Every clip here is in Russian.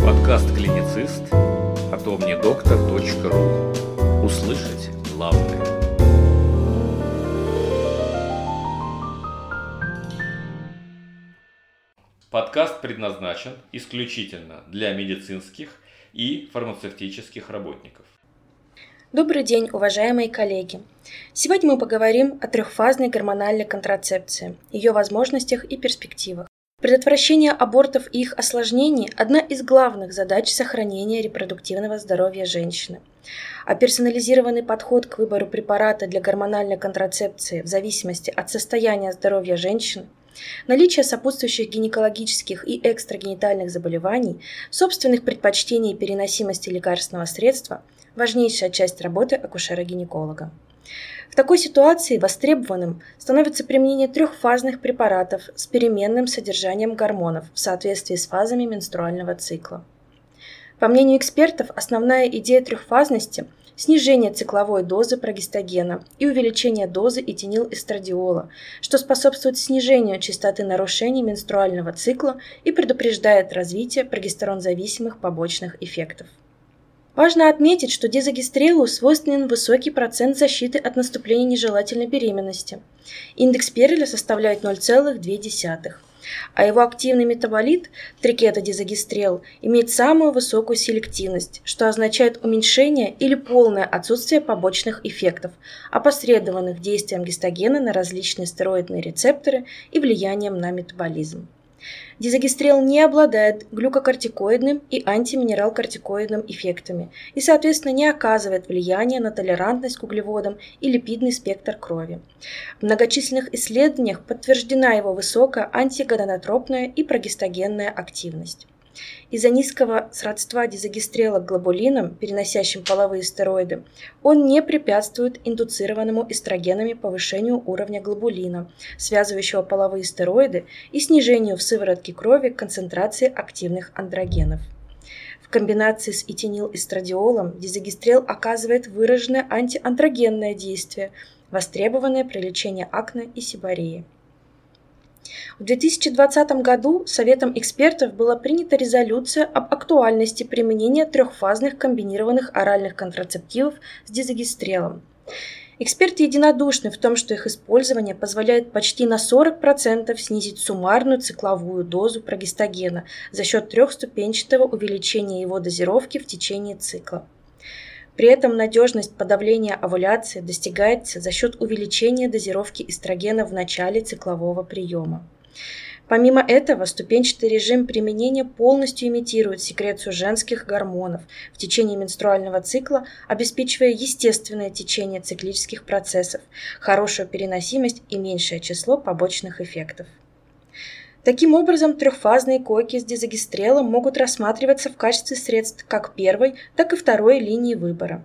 Подкаст «Клиницист» от omnidoктор.ру Услышать главное. Подкаст предназначен исключительно для медицинских и фармацевтических работников. Добрый день, уважаемые коллеги! Сегодня мы поговорим о трехфазной гормональной контрацепции, ее возможностях и перспективах. Предотвращение абортов и их осложнений – одна из главных задач сохранения репродуктивного здоровья женщины. А персонализированный подход к выбору препарата для гормональной контрацепции в зависимости от состояния здоровья женщины, наличие сопутствующих гинекологических и экстрагенитальных заболеваний, собственных предпочтений и переносимости лекарственного средства – важнейшая часть работы акушера-гинеколога. В такой ситуации востребованным становится применение трехфазных препаратов с переменным содержанием гормонов в соответствии с фазами менструального цикла. По мнению экспертов, основная идея трехфазности – снижение цикловой дозы прогестогена и увеличение дозы этинилэстрадиола, что способствует снижению частоты нарушений менструального цикла и предупреждает развитие прогестерон-зависимых побочных эффектов. Важно отметить, что дезагистрелу свойственен высокий процент защиты от наступления нежелательной беременности. Индекс Переля составляет 0,2, а его активный метаболит, трикетодезагистрел, имеет самую высокую селективность, что означает уменьшение или полное отсутствие побочных эффектов, опосредованных действием гистогена на различные стероидные рецепторы и влиянием на метаболизм. Дизогестрел не обладает глюкокортикоидным и антиминералкортикоидным эффектами и, соответственно, не оказывает влияния на толерантность к углеводам и липидный спектр крови. В многочисленных исследованиях подтверждена его высокая антигонадотропная и прогестогенная активность. Из-за низкого сродства дизогестрела к глобулинам, переносящим половые стероиды, он не препятствует индуцированному эстрогенами повышению уровня глобулина, связывающего половые стероиды, и снижению в сыворотке крови концентрации активных андрогенов. В комбинации с этинилэстрадиолом дизогестрел оказывает выраженное антиандрогенное действие, востребованное при лечении акне и сибореи. В 2020 году Советом экспертов была принята резолюция об актуальности применения трехфазных комбинированных оральных контрацептивов с дизогестрелом. Эксперты единодушны в том, что их использование позволяет почти на 40% снизить суммарную цикловую дозу прогестогена за счет трехступенчатого увеличения его дозировки в течение цикла. При этом надежность подавления овуляции достигается за счет увеличения дозировки эстрогена в начале циклового приема. Помимо этого, ступенчатый режим применения полностью имитирует секрецию женских гормонов в течение менструального цикла, обеспечивая естественное течение циклических процессов, хорошую переносимость и меньшее число побочных эффектов. Таким образом, трехфазные койки с дезогестрелом могут рассматриваться в качестве средств как первой, так и второй линии выбора.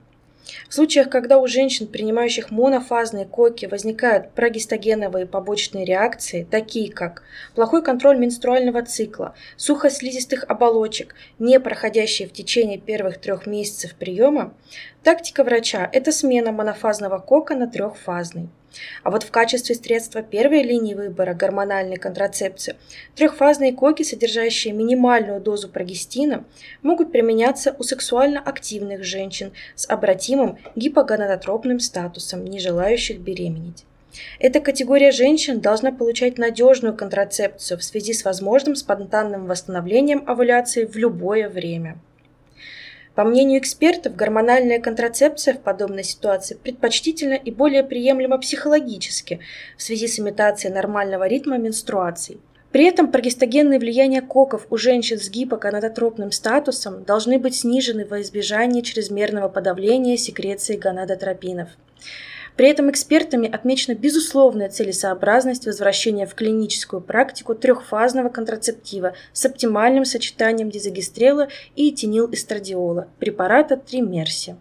В случаях, когда у женщин, принимающих монофазные койки, возникают прогестогеновые побочные реакции, такие как плохой контроль менструального цикла, сухослизистых оболочек, не проходящие в течение первых трех месяцев приема, тактика врача – это смена монофазного кока на трехфазный. А вот в качестве средства первой линии выбора гормональной контрацепции трехфазные коки, содержащие минимальную дозу прогестина, могут применяться у сексуально активных женщин с обратимым гипогонадотропным статусом, не желающих беременеть. Эта категория женщин должна получать надежную контрацепцию в связи с возможным спонтанным восстановлением овуляции в любое время. По мнению экспертов, гормональная контрацепция в подобной ситуации предпочтительна и более приемлема психологически в связи с имитацией нормального ритма менструаций. При этом прогестогенные влияния коков у женщин с гипоконадотропным статусом должны быть снижены во избежание чрезмерного подавления секреции гонадотропинов. При этом экспертами отмечена безусловная целесообразность возвращения в клиническую практику трехфазного контрацептива с оптимальным сочетанием дизогестрела и этинилэстрадиола, препарата Тримерси.